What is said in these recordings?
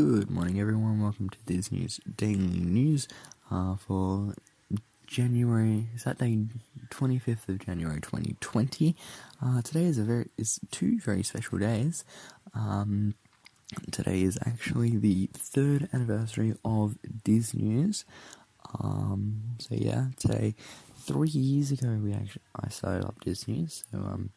Good morning, everyone. Welcome to Disney's Daily News uh, for January Saturday, twenty fifth of January, twenty twenty. Uh, today is a very is two very special days. Um, today is actually the third anniversary of Disney's. Um, so yeah, today three years ago we actually I started up Disney's. So um,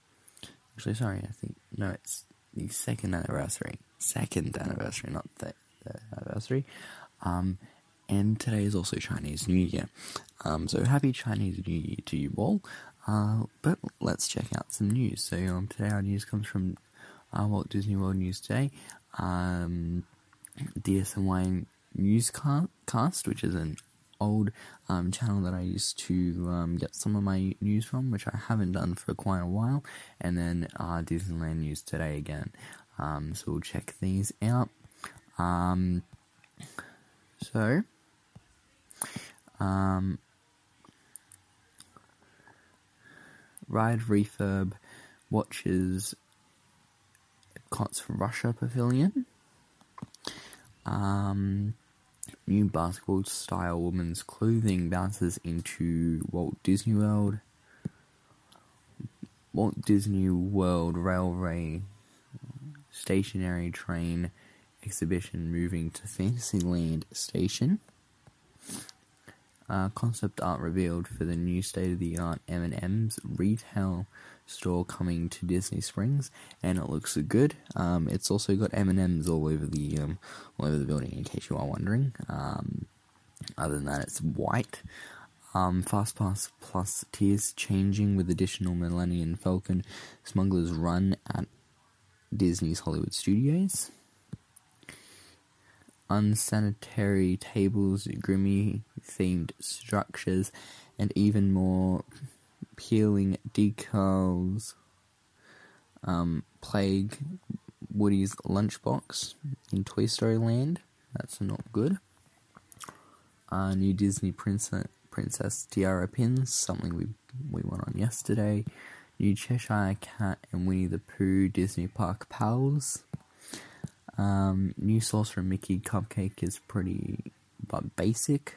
actually sorry, I think no, it's the second anniversary. Second anniversary, not the third anniversary. Um, and today is also Chinese New Year. Um, so happy Chinese New Year to you all. Uh, but let's check out some news. So um, today our news comes from uh, Walt Disney World News Today, um, DSNY Newscast, which is an old um, channel that I used to um, get some of my news from, which I haven't done for quite a while, and then uh, Disneyland News Today again. Um, so we'll check these out. Um, so, um, Ride Refurb watches Cots Russia Pavilion. Um, new basketball style women's clothing bounces into Walt Disney World. Walt Disney World Railway stationary train exhibition moving to Fantasyland Station. Uh, concept art revealed for the new state-of-the-art M&M's retail store coming to Disney Springs, and it looks good. Um, it's also got M&M's all over the um, all over the building, in case you are wondering. Um, other than that, it's white. Um, Fast Pass Plus tiers changing with additional Millennium Falcon Smuggler's Run at Disney's Hollywood Studios. Unsanitary tables, grimy themed structures, and even more peeling decals. Um, Plague Woody's lunchbox in Toy Story Land. That's not good. New Disney Princess Princess tiara pins, something we we went on yesterday. New Cheshire Cat and Winnie the Pooh Disney Park pals. Um, new Sorcerer Mickey cupcake is pretty but basic.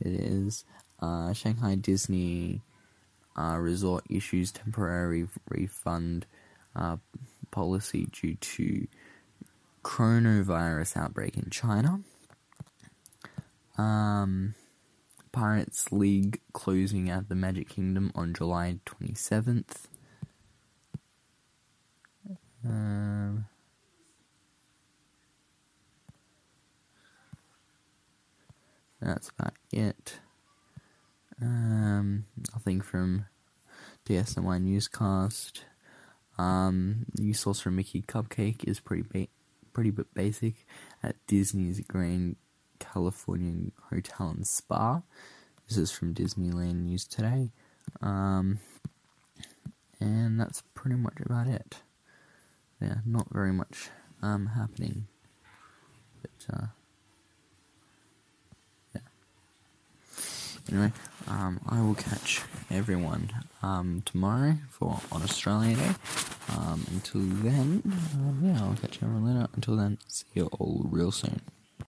It is. Uh, Shanghai Disney uh, Resort issues temporary refund uh, policy due to coronavirus outbreak in China. Um, Pirates League closing at the Magic Kingdom on July 27th. Um, that's about it. Um, nothing from DSNY Newscast. Um, new Sorcerer Mickey Cupcake is pretty ba- pretty but basic at Disney's Grand Californian Hotel and Spa. This is from Disneyland News today. Um, and that's pretty much about it. Yeah, not very much um, happening. But, uh, Anyway, um, I will catch everyone um, tomorrow for on Australia Day. Um, until then, um, yeah, I'll catch you everyone later. Until then, see you all real soon.